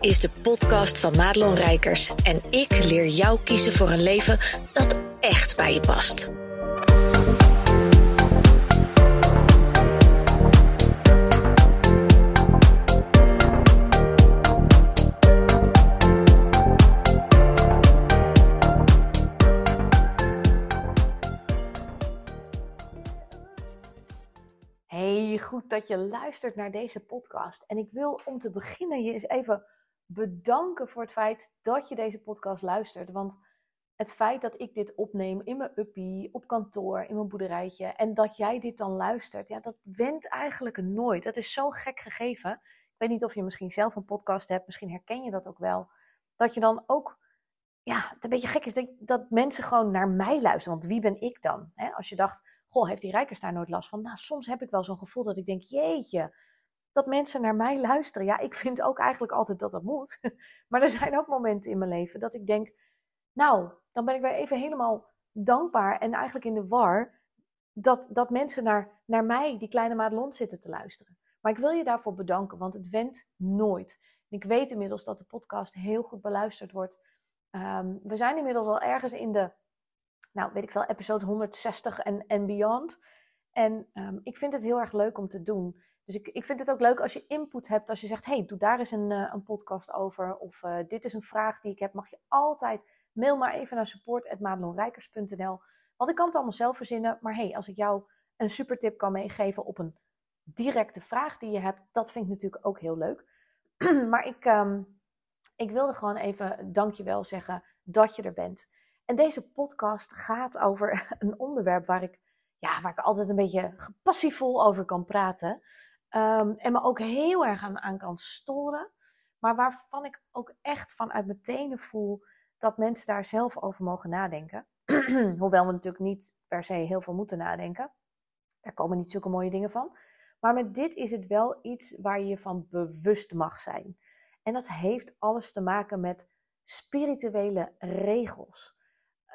is de podcast van Madelon Rijkers en ik leer jou kiezen voor een leven dat echt bij je past. Hey, goed dat je luistert naar deze podcast. En ik wil om te beginnen je eens even bedanken voor het feit dat je deze podcast luistert. Want het feit dat ik dit opneem in mijn uppie, op kantoor, in mijn boerderijtje en dat jij dit dan luistert, ja, dat went eigenlijk nooit. Dat is zo gek gegeven. Ik weet niet of je misschien zelf een podcast hebt, misschien herken je dat ook wel. Dat je dan ook, ja, het een beetje gek is dat mensen gewoon naar mij luisteren. Want wie ben ik dan? Als je dacht, goh, heeft die Rijkers daar nooit last van? Nou, soms heb ik wel zo'n gevoel dat ik denk, jeetje, dat mensen naar mij luisteren. Ja, ik vind ook eigenlijk altijd dat dat moet. Maar er zijn ook momenten in mijn leven dat ik denk, nou, dan ben ik weer even helemaal dankbaar en eigenlijk in de war dat, dat mensen naar, naar mij, die kleine Madelon, zitten te luisteren. Maar ik wil je daarvoor bedanken, want het wendt nooit. Ik weet inmiddels dat de podcast heel goed beluisterd wordt. Ehm, we zijn inmiddels al ergens in de, nou weet ik wel, episode 160 en, en beyond. En ehm, ik vind het heel erg leuk om te doen. Dus ik, ik vind het ook leuk als je input hebt, als je zegt, hey, doe daar eens een, uh, een podcast over. Of uh, dit is een vraag die ik heb, mag je altijd mail maar even naar support.madelonrijkers.nl. Want ik kan het allemaal zelf verzinnen, maar hey, als ik jou een super tip kan meegeven op een directe vraag die je hebt, dat vind ik natuurlijk ook heel leuk. maar ik, um, ik wilde gewoon even dankjewel zeggen dat je er bent. En deze podcast gaat over een onderwerp waar ik, ja, waar ik altijd een beetje passievol over kan praten. Um, en me ook heel erg aan, aan kan storen. Maar waarvan ik ook echt vanuit mijn tenen voel dat mensen daar zelf over mogen nadenken. Hoewel we natuurlijk niet per se heel veel moeten nadenken. Daar komen niet zulke mooie dingen van. Maar met dit is het wel iets waar je van bewust mag zijn. En dat heeft alles te maken met spirituele regels.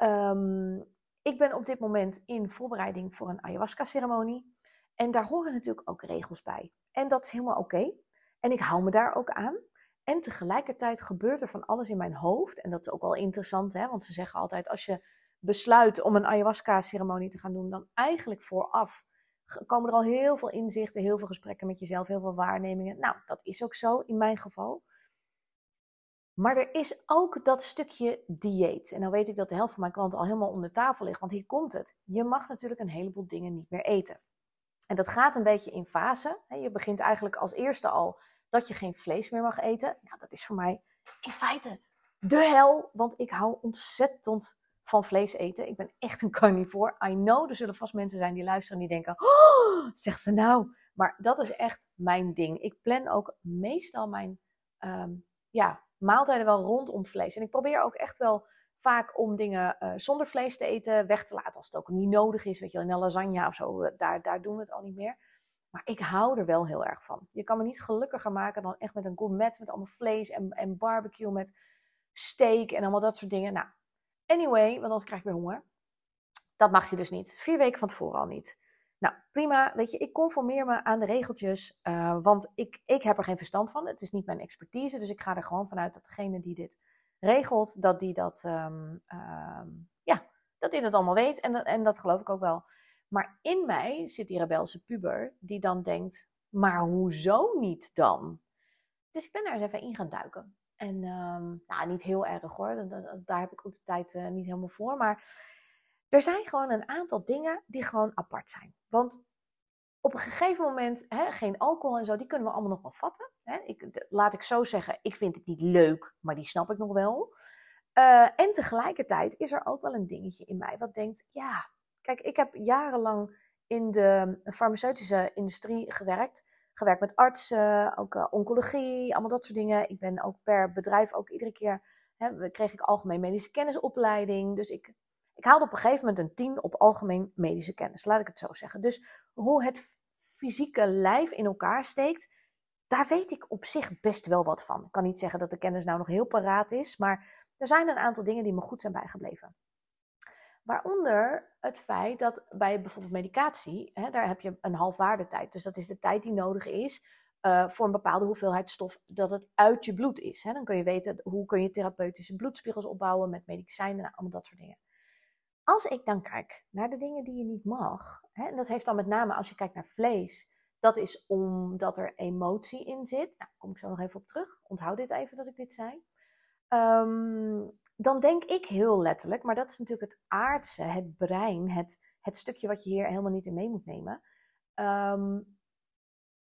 Um, ik ben op dit moment in voorbereiding voor een ayahuasca-ceremonie. En daar horen natuurlijk ook regels bij. En dat is helemaal oké. En ik hou me daar ook aan. En tegelijkertijd gebeurt er van alles in mijn hoofd. En dat is ook wel interessant, hè? want ze zeggen altijd: als je besluit om een ayahuasca-ceremonie te gaan doen, dan eigenlijk vooraf komen er al heel veel inzichten, heel veel gesprekken met jezelf, heel veel waarnemingen. Nou, dat is ook zo in mijn geval. Maar er is ook dat stukje dieet. En dan weet ik dat de helft van mijn klanten al helemaal onder tafel ligt, want hier komt het. Je mag natuurlijk een heleboel dingen niet meer eten. En dat gaat een beetje in fase. Je begint eigenlijk als eerste al dat je geen vlees meer mag eten. Nou, dat is voor mij in feite de hel, want ik hou ontzettend van vlees eten. Ik ben echt een carnivore. I know, er zullen vast mensen zijn die luisteren en die denken, oh, zegt ze nou. Maar dat is echt mijn ding. Ik plan ook meestal mijn um, ja, maaltijden wel rondom vlees. En ik probeer ook echt wel vaak om dingen uh, zonder vlees te eten weg te laten. Als het ook niet nodig is, weet je wel, in een lasagne of zo, eh, daar, daar doen we het al niet meer. Maar ik hou er wel heel erg van. Je kan me niet gelukkiger maken dan echt met een gourmet met allemaal vlees en, en barbecue met steak en allemaal dat soort dingen. Nou, anyway, want anders krijg ik weer honger. Dat mag je dus niet. Vier weken van tevoren al niet. Nou, prima. Weet je, ik conformeer me aan de regeltjes, uh, want ik, ik heb er geen verstand van. Het is niet mijn expertise, dus ik ga er gewoon vanuit dat degene die dit regelt, dat die dat, um, ja, dat die dat allemaal weet. En, en dat geloof ik ook wel. Maar in mij zit die rebelse puber die dan denkt, maar hoezo niet dan? Dus ik ben daar eens even in gaan duiken. En um, nou, niet heel erg hoor, daar heb ik ook de tijd uh, niet helemaal voor. Maar er zijn gewoon een aantal dingen die gewoon apart zijn. Want op een gegeven moment, hè, geen alcohol en zo, die kunnen we allemaal nog wel vatten. Hè. Ik, laat ik zo zeggen, ik vind het niet leuk, maar die snap ik nog wel. Uh, en tegelijkertijd is er ook wel een dingetje in mij wat denkt, ja, Kijk, ik heb jarenlang in de farmaceutische industrie gewerkt. Gewerkt met artsen, ook uh, oncologie, allemaal dat soort dingen. Ik ben ook per bedrijf ook iedere keer, hè, kreeg ik algemeen medische kennisopleiding. Dus ik, ik haalde op een gegeven moment een 10 op algemeen medische kennis, laat ik het zo zeggen. Dus hoe het fysieke lijf in elkaar steekt, daar weet ik op zich best wel wat van. Ik kan niet zeggen dat de kennis nou nog heel paraat is, maar er zijn een aantal dingen die me goed zijn bijgebleven. Waaronder het feit dat bij bijvoorbeeld medicatie, hè, daar heb je een halfwaardetijd. Dus dat is de tijd die nodig is uh, voor een bepaalde hoeveelheid stof dat het uit je bloed is. Hè? Dan kun je weten hoe kun je therapeutische bloedspiegels opbouwen met medicijnen, nou, allemaal dat soort dingen. Als ik dan kijk naar de dingen die je niet mag, hè, en dat heeft dan met name als je kijkt naar vlees, dat is omdat er emotie in zit. Nou, kom ik zo nog even op terug. Onthoud dit even dat ik dit zei. Um, dan denk ik heel letterlijk, maar dat is natuurlijk het aardse, het brein, het, het stukje wat je hier helemaal niet in mee moet nemen. Um,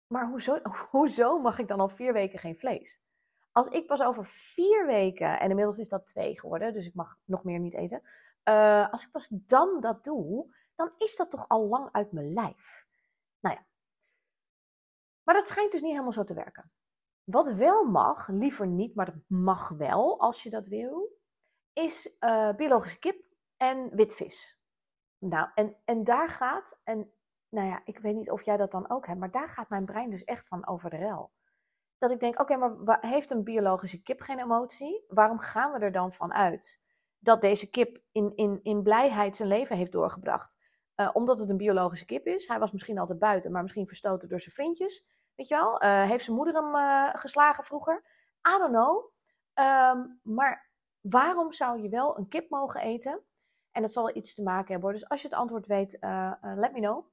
maar hoezo, hoezo mag ik dan al vier weken geen vlees? Als ik pas over vier weken, en inmiddels is dat twee geworden, dus ik mag nog meer niet eten. Uh, als ik pas dan dat doe, dan is dat toch al lang uit mijn lijf. Nou ja. Maar dat schijnt dus niet helemaal zo te werken. Wat wel mag, liever niet, maar dat mag wel als je dat wil, is uh, biologische kip en witvis. Nou, en, en daar gaat, en nou ja, ik weet niet of jij dat dan ook hebt, maar daar gaat mijn brein dus echt van over de rel. Dat ik denk, oké, maar heeft een biologische kip geen emotie? Waarom gaan we er dan van uit dat deze kip in, in, in blijheid zijn leven heeft doorgebracht? Uh, omdat het een biologische kip is. Hij was misschien altijd buiten, maar misschien verstoten door zijn vriendjes. Weet je wel? Uh, heeft zijn moeder hem uh, geslagen vroeger? I don't know. Um, maar waarom zou je wel een kip mogen eten? En dat zal iets te maken hebben. Dus als je het antwoord weet, let me know.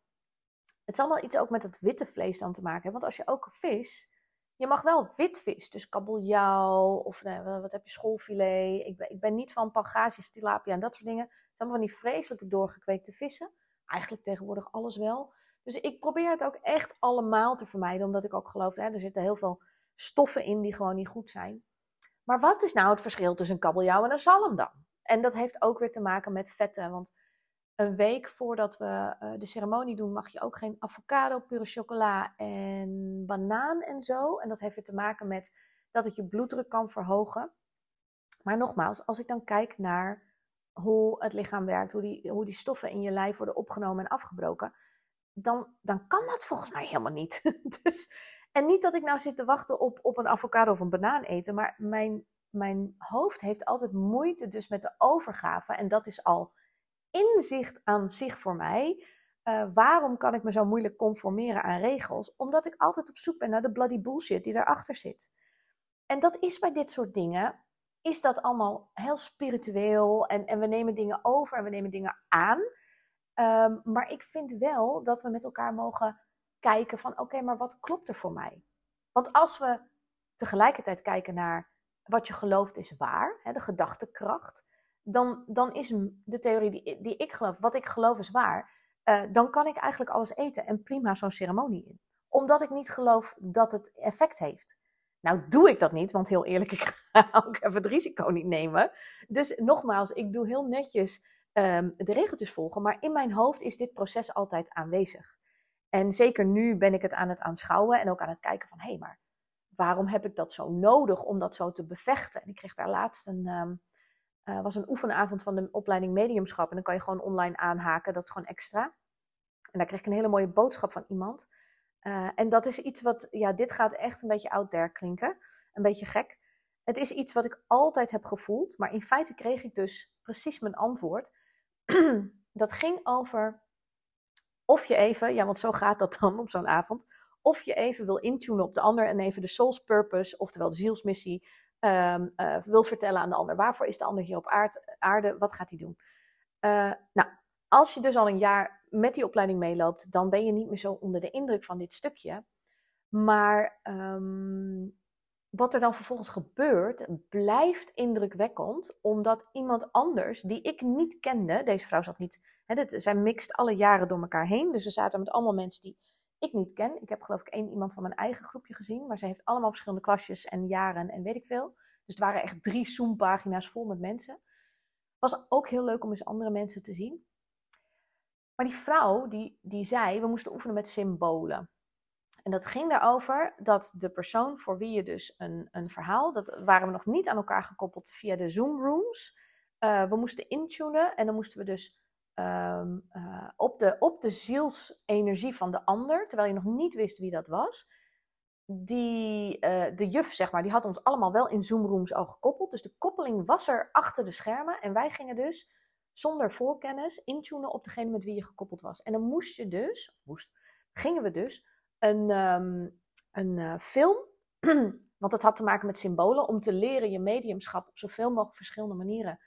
Het zal wel iets ook met het witte vlees dan te maken hebben. Want als je ook vis, je mag wel wit vis. Dus kabeljauw of nee, wat heb je, schoolfilet. Ik ben, ik ben niet van pangasius, tilapia en dat soort dingen. Het zijn allemaal van die vreselijke doorgekweekte vissen. Eigenlijk tegenwoordig alles wel. Dus ik probeer het ook echt allemaal te vermijden. Omdat ik ook geloof, hè, er zitten heel veel stoffen in die gewoon niet goed zijn. Maar wat is nou het verschil tussen een kabeljauw en een zalm dan? En dat heeft ook weer te maken met vetten. Want een week voordat we uh, de ceremonie doen, mag je ook geen avocado, pure chocola en banaan en zo. En dat heeft weer te maken met dat het je bloeddruk kan verhogen. Maar nogmaals, als ik dan kijk naar hoe het lichaam werkt, hoe die, hoe die stoffen in je lijf worden opgenomen en afgebroken, dan, dan kan dat volgens mij helemaal niet. dus, en niet dat ik nou zit te wachten op, op een avocado of een banaan eten, maar mijn, mijn hoofd heeft altijd moeite dus met de overgave. En dat is al inzicht aan zich voor mij. Uh, waarom kan ik me zo moeilijk conformeren aan regels? Omdat ik altijd op zoek ben naar de bloody bullshit die daarachter zit. En dat is bij dit soort dingen, is dat allemaal heel spiritueel en, en we nemen dingen over en we nemen dingen aan. Um, maar ik vind wel dat we met elkaar mogen kijken van oké, maar wat klopt er voor mij? Want als we tegelijkertijd kijken naar wat je gelooft is waar, hè, de gedachtekracht, dan, dan is de theorie die, die ik geloof, wat ik geloof is waar, uh, dan kan ik eigenlijk alles eten en prima zo'n ceremonie in. Omdat ik niet geloof dat het effect heeft. Nou doe ik dat niet, want heel eerlijk, ik ga ook even het risico niet nemen. Dus nogmaals, ik doe heel netjes um, de regeltjes volgen, maar in mijn hoofd is dit proces altijd aanwezig. En zeker nu ben ik het aan het aanschouwen en ook aan het kijken van, hé, hey, maar waarom heb ik dat zo nodig om dat zo te bevechten? En ik kreeg daar laatst een, um, was een oefenavond van de opleiding mediumschap. En dan kan je gewoon online aanhaken. Dat is gewoon extra. En daar kreeg ik een hele mooie boodschap van iemand. Uh, en dat is iets wat, ja, dit gaat echt een beetje out there klinken. Een beetje gek. Het is iets wat ik altijd heb gevoeld. Maar in feite kreeg ik dus precies mijn antwoord. dat ging over of je even, ja, want zo gaat dat dan op zo'n avond. Of je even wil intunen op de ander en even de soul's purpose, oftewel de zielsmissie, um, uh, wil vertellen aan de ander. Waarvoor is de ander hier op aard, aarde? Wat gaat hij doen? Uh, nou, als je dus al een jaar met die opleiding meeloopt, dan ben je niet meer zo onder de indruk van dit stukje. Maar um, wat er dan vervolgens gebeurt, blijft indrukwekkend, omdat iemand anders, die ik niet kende, deze vrouw zat niet, hè, dit, zij mixt alle jaren door elkaar heen, dus ze zaten met allemaal mensen die ik niet ken. Ik heb geloof ik één iemand van mijn eigen groepje gezien, maar ze heeft allemaal verschillende klasjes en jaren en weet ik veel. Dus het waren echt drie Zoom-pagina's vol met mensen. Was ook heel leuk om eens andere mensen te zien. Maar die vrouw die, die zei, we moesten oefenen met symbolen. En dat ging erover dat de persoon voor wie je dus een, een verhaal, dat waren we nog niet aan elkaar gekoppeld via de Zoom rooms. Uh, we moesten intunen en dan moesten we dus um, uh, op, de, op de zielsenergie van de ander, terwijl je nog niet wist wie dat was. Die, uh, de juf, zeg maar, die had ons allemaal wel in Zoom-rooms al gekoppeld. Dus de koppeling was er achter de schermen. En wij gingen dus zonder voorkennis intunen op degene met wie je gekoppeld was. En dan moest je dus, of moest, gingen we dus een, um, een uh, film, want het had te maken met symbolen, om te leren je mediumschap op zoveel mogelijk verschillende manieren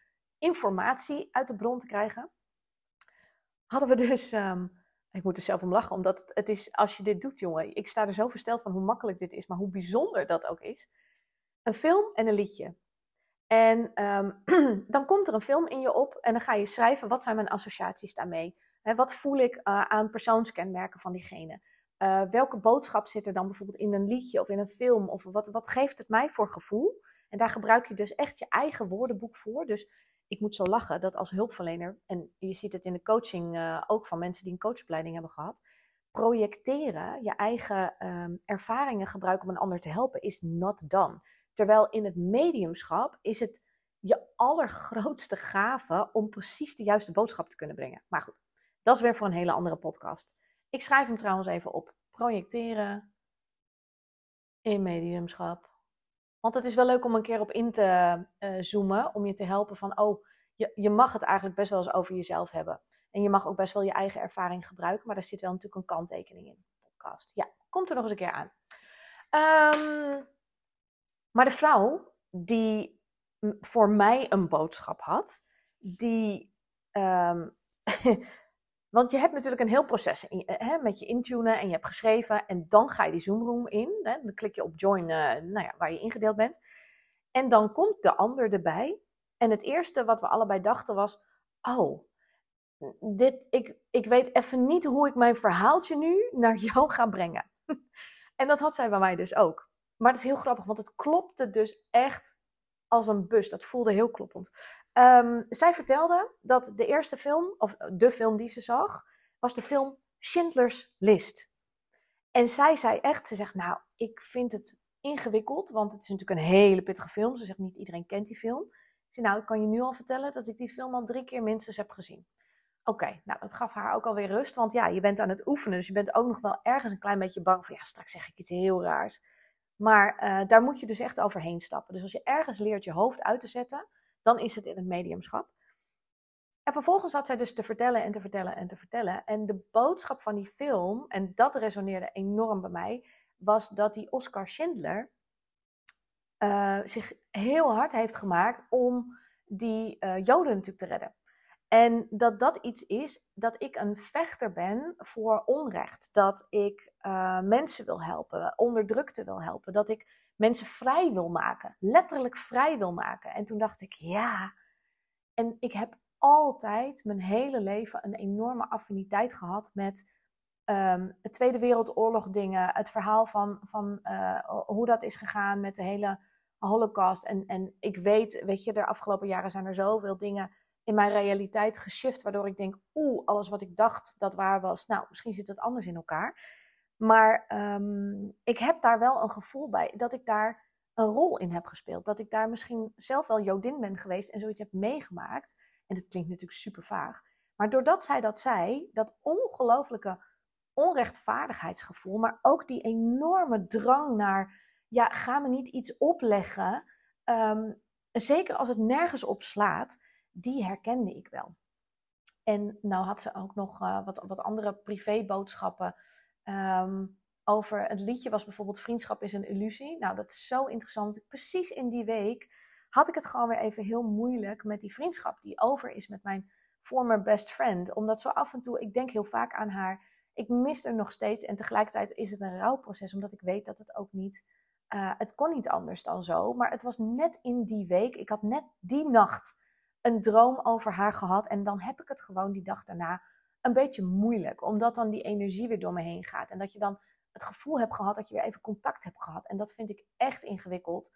informatie uit de bron te krijgen. Hadden we dus, um, ik moet er zelf om lachen, omdat het, is, als je dit doet, jongen, ik sta er zo versteld van hoe makkelijk dit is, maar hoe bijzonder dat ook is. Een film en een liedje. En um, dan komt er een film in je op en dan ga je schrijven, wat zijn mijn associaties daarmee? He, wat voel ik uh, aan persoonskenmerken van diegene? Uh, welke boodschap zit er dan bijvoorbeeld in een liedje of in een film? Of wat, wat geeft het mij voor gevoel? En daar gebruik je dus echt je eigen woordenboek voor. Dus ik moet zo lachen dat als hulpverlener, en je ziet het in de coaching uh, ook van mensen die een coachopleiding hebben gehad, projecteren, je eigen um, ervaringen gebruiken om een ander te helpen, is not done. Terwijl in het mediumschap is het je allergrootste gave om precies de juiste boodschap te kunnen brengen. Maar goed, dat is weer voor een hele andere podcast. Ik schrijf hem trouwens even op. Projecteren in mediumschap. Want het is wel leuk om een keer op in te uh, zoomen, om je te helpen van, oh, je, je mag het eigenlijk best wel eens over jezelf hebben. En je mag ook best wel je eigen ervaring gebruiken, maar daar zit wel natuurlijk een kanttekening in. Podcast. Ja, komt er nog eens een keer aan. Um, maar de vrouw die voor mij een boodschap had, die. Um, want je hebt natuurlijk een heel proces hè, met je intunen en je hebt geschreven en dan ga je die Zoomroom in. Hè, dan klik je op join, uh, nou ja, waar je ingedeeld bent. En dan komt de ander erbij. En het eerste wat we allebei dachten was: Oh, dit, ik, ik weet even niet hoe ik mijn verhaaltje nu naar jou ga brengen. en dat had zij bij mij dus ook. Maar het is heel grappig, want het klopte dus echt als een bus. Dat voelde heel kloppend. Um, zij vertelde dat de eerste film, of de film die ze zag, was de film Schindler's List. En zij zei echt, ze zegt, nou, ik vind het ingewikkeld, want het is natuurlijk een hele pittige film. Ze zegt, niet iedereen kent die film. Ik zei, nou, ik kan je nu al vertellen dat ik die film al drie keer minstens heb gezien. Oké, nou, dat gaf haar ook alweer rust, want ja, je bent aan het oefenen, dus je bent ook nog wel ergens een klein beetje bang van, ja, straks zeg ik iets heel raars. Maar uh, daar moet je dus echt overheen stappen. Dus als je ergens leert je hoofd uit te zetten, dan is het in het mediumschap. En vervolgens zat zij dus te vertellen en te vertellen en te vertellen. En de boodschap van die film, en dat resoneerde enorm bij mij, was dat die Oscar Schindler uh, zich heel hard heeft gemaakt om die uh, Joden natuurlijk te redden. En dat dat iets is dat ik een vechter ben voor onrecht. Dat ik uh, mensen wil helpen, onderdrukte wil helpen. Dat ik mensen vrij wil maken, letterlijk vrij wil maken. En toen dacht ik, ja. En ik heb altijd mijn hele leven een enorme affiniteit gehad met um, de Tweede Wereldoorlog dingen. Het verhaal van, van uh, hoe dat is gegaan met de hele Holocaust. En, en ik weet, weet je, de afgelopen jaren zijn er zoveel dingen in mijn realiteit geshift, waardoor ik denk, oeh, alles wat ik dacht dat waar was, nou, misschien zit het anders in elkaar. Maar um, ik heb daar wel een gevoel bij dat ik daar een rol in heb gespeeld. Dat ik daar misschien zelf wel Jodin ben geweest en zoiets heb meegemaakt. En dat klinkt natuurlijk super vaag. Maar doordat zij dat zei, dat ongelooflijke onrechtvaardigheidsgevoel, maar ook die enorme drang naar, ja, ga me niet iets opleggen. Um, zeker als het nergens op slaat die herkende ik wel. En nou had ze ook nog uh, wat, wat andere privéboodschappen. Um, over het liedje was bijvoorbeeld Vriendschap is een illusie. Nou, dat is zo interessant. Precies in die week had ik het gewoon weer even heel moeilijk met die vriendschap die over is met mijn former best friend. Omdat zo af en toe, ik denk heel vaak aan haar. Ik mis er nog steeds en tegelijkertijd is het een rouwproces, omdat ik weet dat het ook niet. Uh, het kon niet anders dan zo. Maar het was net in die week. Ik had net die nacht een droom over haar gehad. En dan heb ik het gewoon die dag daarna een beetje moeilijk. Omdat dan die energie weer door me heen gaat. En dat je dan het gevoel hebt gehad dat je weer even contact hebt gehad. En dat vind ik echt ingewikkeld.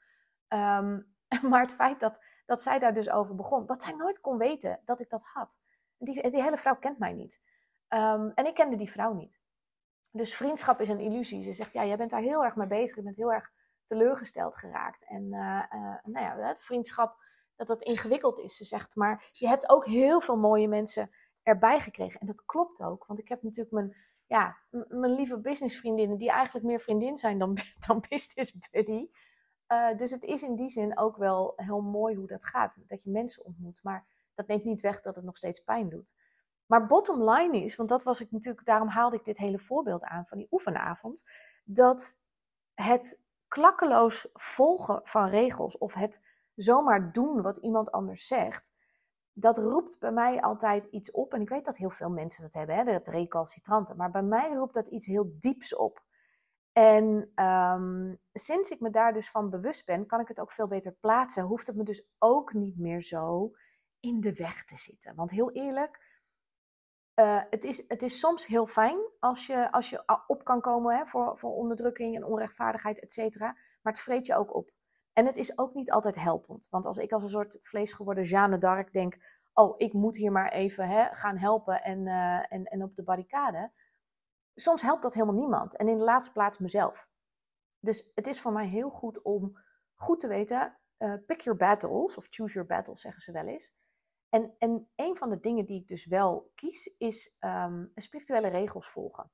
Um, maar het feit dat, dat zij daar dus over begon. Dat zij nooit kon weten dat ik dat had. Die, die hele vrouw kent mij niet. Um, en ik kende die vrouw niet. Dus vriendschap is een illusie. Ze zegt, ja, jij bent daar heel erg mee bezig. Je bent heel erg teleurgesteld geraakt. En uh, uh, nou ja, vriendschap dat dat ingewikkeld is. Ze zegt, maar je hebt ook heel veel mooie mensen erbij gekregen. En dat klopt ook, want ik heb natuurlijk mijn, ja, mijn lieve businessvriendinnen, die eigenlijk meer vriendin zijn dan, dan business buddy. Uh, dus het is in die zin ook wel heel mooi hoe dat gaat, dat je mensen ontmoet. Maar dat neemt niet weg dat het nog steeds pijn doet. Maar bottom line is, want dat was ik natuurlijk, daarom haalde ik dit hele voorbeeld aan van die oefenavond, dat het klakkeloos volgen van regels of het zomaar doen wat iemand anders zegt, dat roept bij mij altijd iets op. En ik weet dat heel veel mensen dat hebben, hè, het recalcitrante. Maar bij mij roept dat iets heel dieps op. En um, sinds ik me daar dus van bewust ben, kan ik het ook veel beter plaatsen. Hoeft het me dus ook niet meer zo in de weg te zitten. Want heel eerlijk, uh, het, is, het is soms heel fijn als je, als je op kan komen hè, voor, voor onderdrukking en onrechtvaardigheid, et cetera. Maar het vreet je ook op. En het is ook niet altijd helpend. Want als ik als een soort vleesgeworden Jeanne d'Arc denk: oh, ik moet hier maar even hè, gaan helpen en, uh, en, en op de barricade. Soms helpt dat helemaal niemand. En in de laatste plaats mezelf. Dus het is voor mij heel goed om goed te weten: uh, pick your battles, of choose your battles, zeggen ze wel eens. En, en een van de dingen die ik dus wel kies, is um, spirituele regels volgen.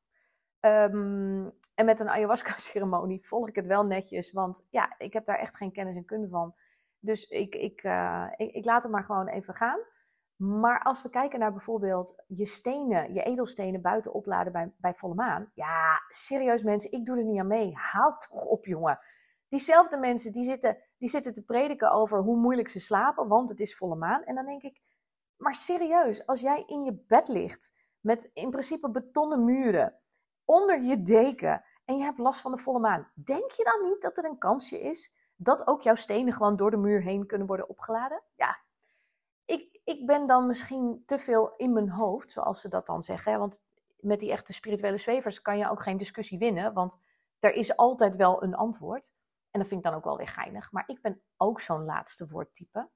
Um, en met een ayahuasca-ceremonie volg ik het wel netjes, want ja, ik heb daar echt geen kennis en kunde van. Dus ik, ik, uh, ik, ik, laat het maar gewoon even gaan. Maar als we kijken naar bijvoorbeeld je stenen, je edelstenen buiten opladen bij, bij volle maan. Ja, serieus mensen, ik doe er niet aan mee. Haal toch op, jongen. Diezelfde mensen die zitten, die zitten te prediken over hoe moeilijk ze slapen, want het is volle maan. En dan denk ik, maar serieus, als jij in je bed ligt met in principe betonnen muren, onder je deken en je hebt last van de volle maan, denk je dan niet dat er een kansje is dat ook jouw stenen gewoon door de muur heen kunnen worden opgeladen? Ja, ik, ik ben dan misschien te veel in mijn hoofd, zoals ze dat dan zeggen. Want met die echte spirituele zwevers kan je ook geen discussie winnen, want er is altijd wel een antwoord. En dat vind ik dan ook wel weer geinig. Maar ik ben ook zo'n laatste woordtype.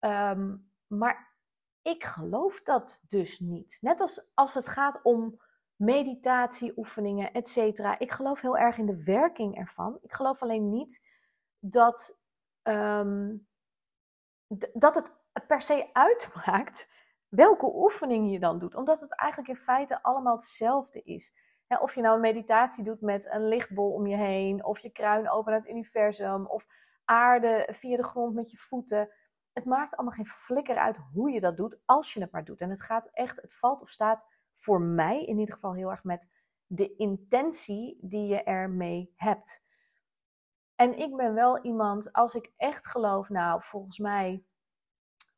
Um, maar ik geloof dat dus niet. Net als als het gaat om meditatieoefeningen, et cetera. Ik geloof heel erg in de werking ervan. Ik geloof alleen niet dat, um, dat het per se uitmaakt welke oefening je dan doet. Omdat het eigenlijk in feite allemaal hetzelfde is. of je nou een meditatie doet met een lichtbol om je heen, of je kruin open naar het universum, of aarde via de grond met je voeten het maakt allemaal geen flikker uit hoe je dat doet, als je het maar doet. En het gaat echt, het valt of staat voor mij in ieder geval heel erg met de intentie die je ermee hebt. En ik ben wel iemand, als ik echt geloof, nou, volgens mij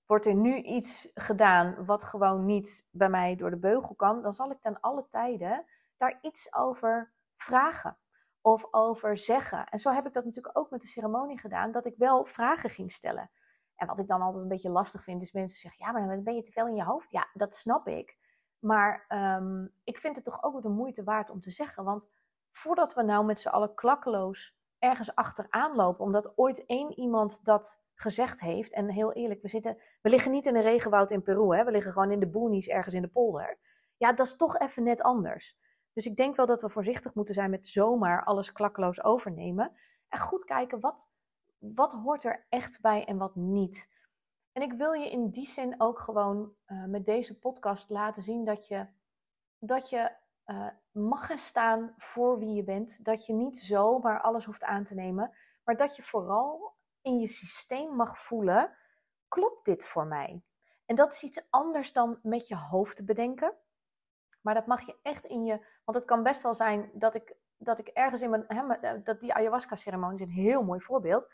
wordt er nu iets gedaan wat gewoon niet bij mij door de beugel kan, dan zal ik ten alle tijden daar iets over vragen of over zeggen. En zo heb ik dat natuurlijk ook met de ceremonie gedaan, dat ik wel vragen ging stellen. En wat ik dan altijd een beetje lastig vind, is mensen zeggen: ja, maar dan ben je te veel in je hoofd. Ja, dat snap ik. Maar um, ik vind het toch ook de moeite waard om te zeggen. Want voordat we nou met z'n allen klakkeloos ergens achteraan lopen, omdat ooit één iemand dat gezegd heeft. En heel eerlijk, we, zitten, we liggen niet in een regenwoud in Peru, hè? we liggen gewoon in de boonies ergens in de polder. Ja, dat is toch even net anders. Dus ik denk wel dat we voorzichtig moeten zijn met zomaar alles klakkeloos overnemen. En goed kijken wat, wat hoort er echt bij en wat niet. En ik wil je in die zin ook gewoon uh, met deze podcast laten zien dat je, dat je uh, mag gaan staan voor wie je bent. Dat je niet zomaar alles hoeft aan te nemen, maar dat je vooral in je systeem mag voelen: klopt dit voor mij? En dat is iets anders dan met je hoofd bedenken. Maar dat mag je echt in je. Want het kan best wel zijn dat ik, dat ik ergens in mijn. Hè, dat die ayahuasca-ceremonie is een heel mooi voorbeeld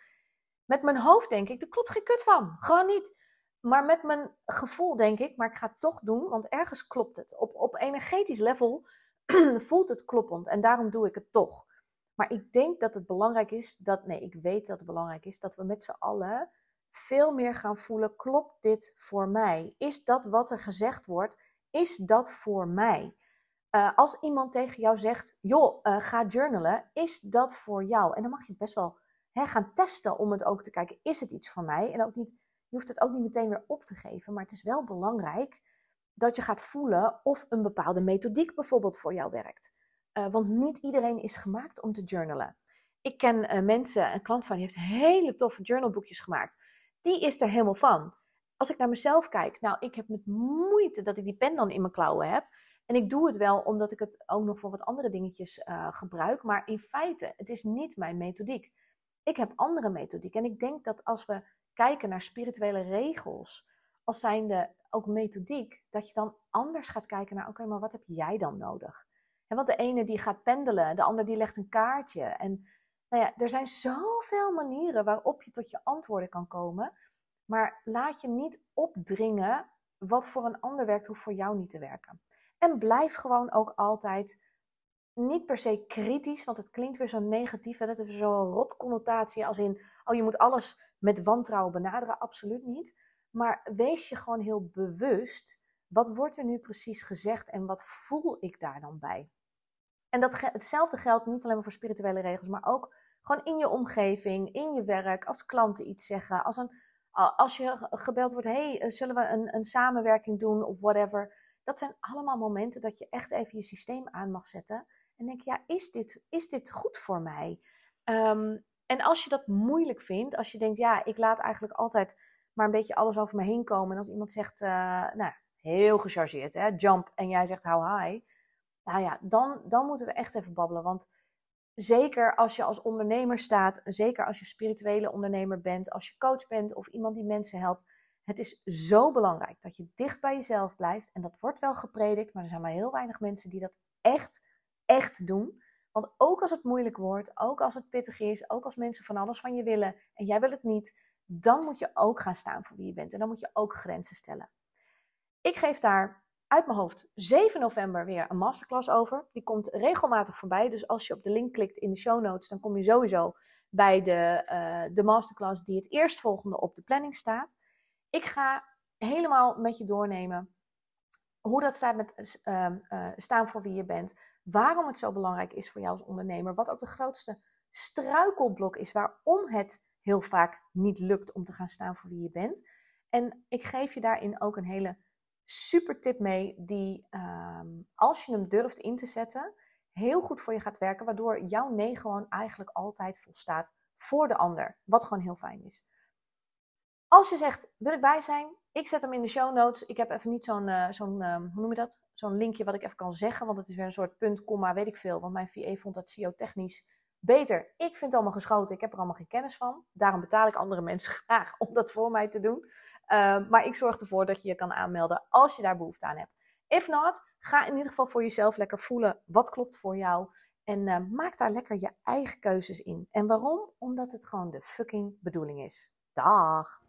met mijn hoofd denk ik, er klopt geen kut van. Gewoon niet. Maar met mijn gevoel denk ik, maar ik ga het toch doen, want ergens klopt het. Op, op energetisch level voelt het kloppend en daarom doe ik het toch. Maar ik denk dat het belangrijk is dat, nee, ik weet dat het belangrijk is dat we met z'n allen veel meer gaan voelen: klopt dit voor mij? Is dat wat er gezegd wordt? Is dat voor mij? Uh, als iemand tegen jou zegt: joh, uh, ga journalen, is dat voor jou? En dan mag je best wel gaan testen om het ook te kijken, is het iets voor mij? En ook niet, je hoeft het ook niet meteen weer op te geven, maar het is wel belangrijk dat je gaat voelen of een bepaalde methodiek bijvoorbeeld voor jou werkt. Uh, want niet iedereen is gemaakt om te journalen. Ik ken uh, mensen, een klant van die heeft hele toffe journalboekjes gemaakt. Die is er helemaal van. Als ik naar mezelf kijk, nou, ik heb met moeite dat ik die pen dan in mijn klauwen heb. En ik doe het wel omdat ik het ook nog voor wat andere dingetjes uh, gebruik. Maar in feite, het is niet mijn methodiek. Ik heb andere methodiek. En ik denk dat als we kijken naar spirituele regels, als zijnde ook methodiek, dat je dan anders gaat kijken naar, oké, maar wat heb jij dan nodig? Want de ene die gaat pendelen, de ander die legt een kaartje. En Nou ja, er zijn zoveel manieren waarop je tot je antwoorden kan komen. Maar laat je niet opdringen wat voor een ander werkt, hoeft voor jou niet te werken. En blijf gewoon ook altijd niet per se kritisch, want het klinkt weer zo negatief. Hè? Dat is zo'n rot connotatie als in, oh je moet alles met wantrouwen benaderen. Absoluut niet. Maar wees je gewoon heel bewust, wat wordt er nu precies gezegd en wat voel ik daar dan bij? En dat, hetzelfde geldt niet alleen maar voor spirituele regels, maar ook gewoon in je omgeving, in je werk, als klanten iets zeggen, als, een, als je gebeld wordt, hey, eh, zullen we een, een samenwerking doen of whatever. Dat zijn allemaal momenten dat je echt even je systeem aan mag zetten. En denk, ja, is dit, is dit goed voor mij? Ehm, en als je dat moeilijk vindt, als je denkt, ja, ik laat eigenlijk altijd maar een beetje alles over me heen komen. En als iemand zegt, uh, nou, heel gechargeerd, hè, jump, en jij zegt, how high. Nou ja, dan, dan moeten we echt even babbelen. Want zeker als je als ondernemer staat, zeker als je spirituele ondernemer bent, als je coach bent of iemand die mensen helpt. Het is zo belangrijk dat je dicht bij jezelf blijft. En dat wordt wel gepredikt, maar er zijn maar heel weinig mensen die dat echt, echt doen. Want ook als het moeilijk wordt, ook als het pittig is, ook als mensen van alles van je willen en jij wil het niet, dan moet je ook gaan staan voor wie je bent. En dan moet je ook grenzen stellen. Ik geef daar uit mijn hoofd 7 november weer een masterclass over. Die komt regelmatig voorbij. Dus als je op de link klikt in de show notes, dan kom je sowieso bij de, uh, de masterclass die het eerstvolgende op de planning staat. Ik ga helemaal met je doornemen hoe dat staat met uh, uh, staan voor wie je bent. Waarom het zo belangrijk is voor jou als ondernemer. Wat ook de grootste struikelblok is waarom het heel vaak niet lukt om te gaan staan voor wie je bent. En ik geef je daarin ook een hele super tip mee die ehm, als je hem durft in te zetten, heel goed voor je gaat werken, waardoor jouw nee gewoon eigenlijk altijd volstaat voor de ander. Wat gewoon heel fijn is. Als je zegt, wil ik bij zijn? Ik zet hem in de show notes. Ik heb even niet zo'n, uh, zo'n ehm, hoe noem je dat? Zo'n linkje wat ik even kan zeggen, want het is weer een soort punt, komma, weet ik veel. Want mijn VA vond dat SEO-technisch beter. Ik vind het allemaal geschoten. Ik heb er allemaal geen kennis van. Daarom betaal ik andere mensen graag om dat voor mij te doen. Ehm, maar ik zorg ervoor dat je je kan aanmelden als je daar behoefte aan hebt. If not, ga in ieder geval voor jezelf lekker voelen wat klopt voor jou. En uh, maak daar lekker je eigen keuzes in. En waarom? Omdat het gewoon de fucking bedoeling is. Dag!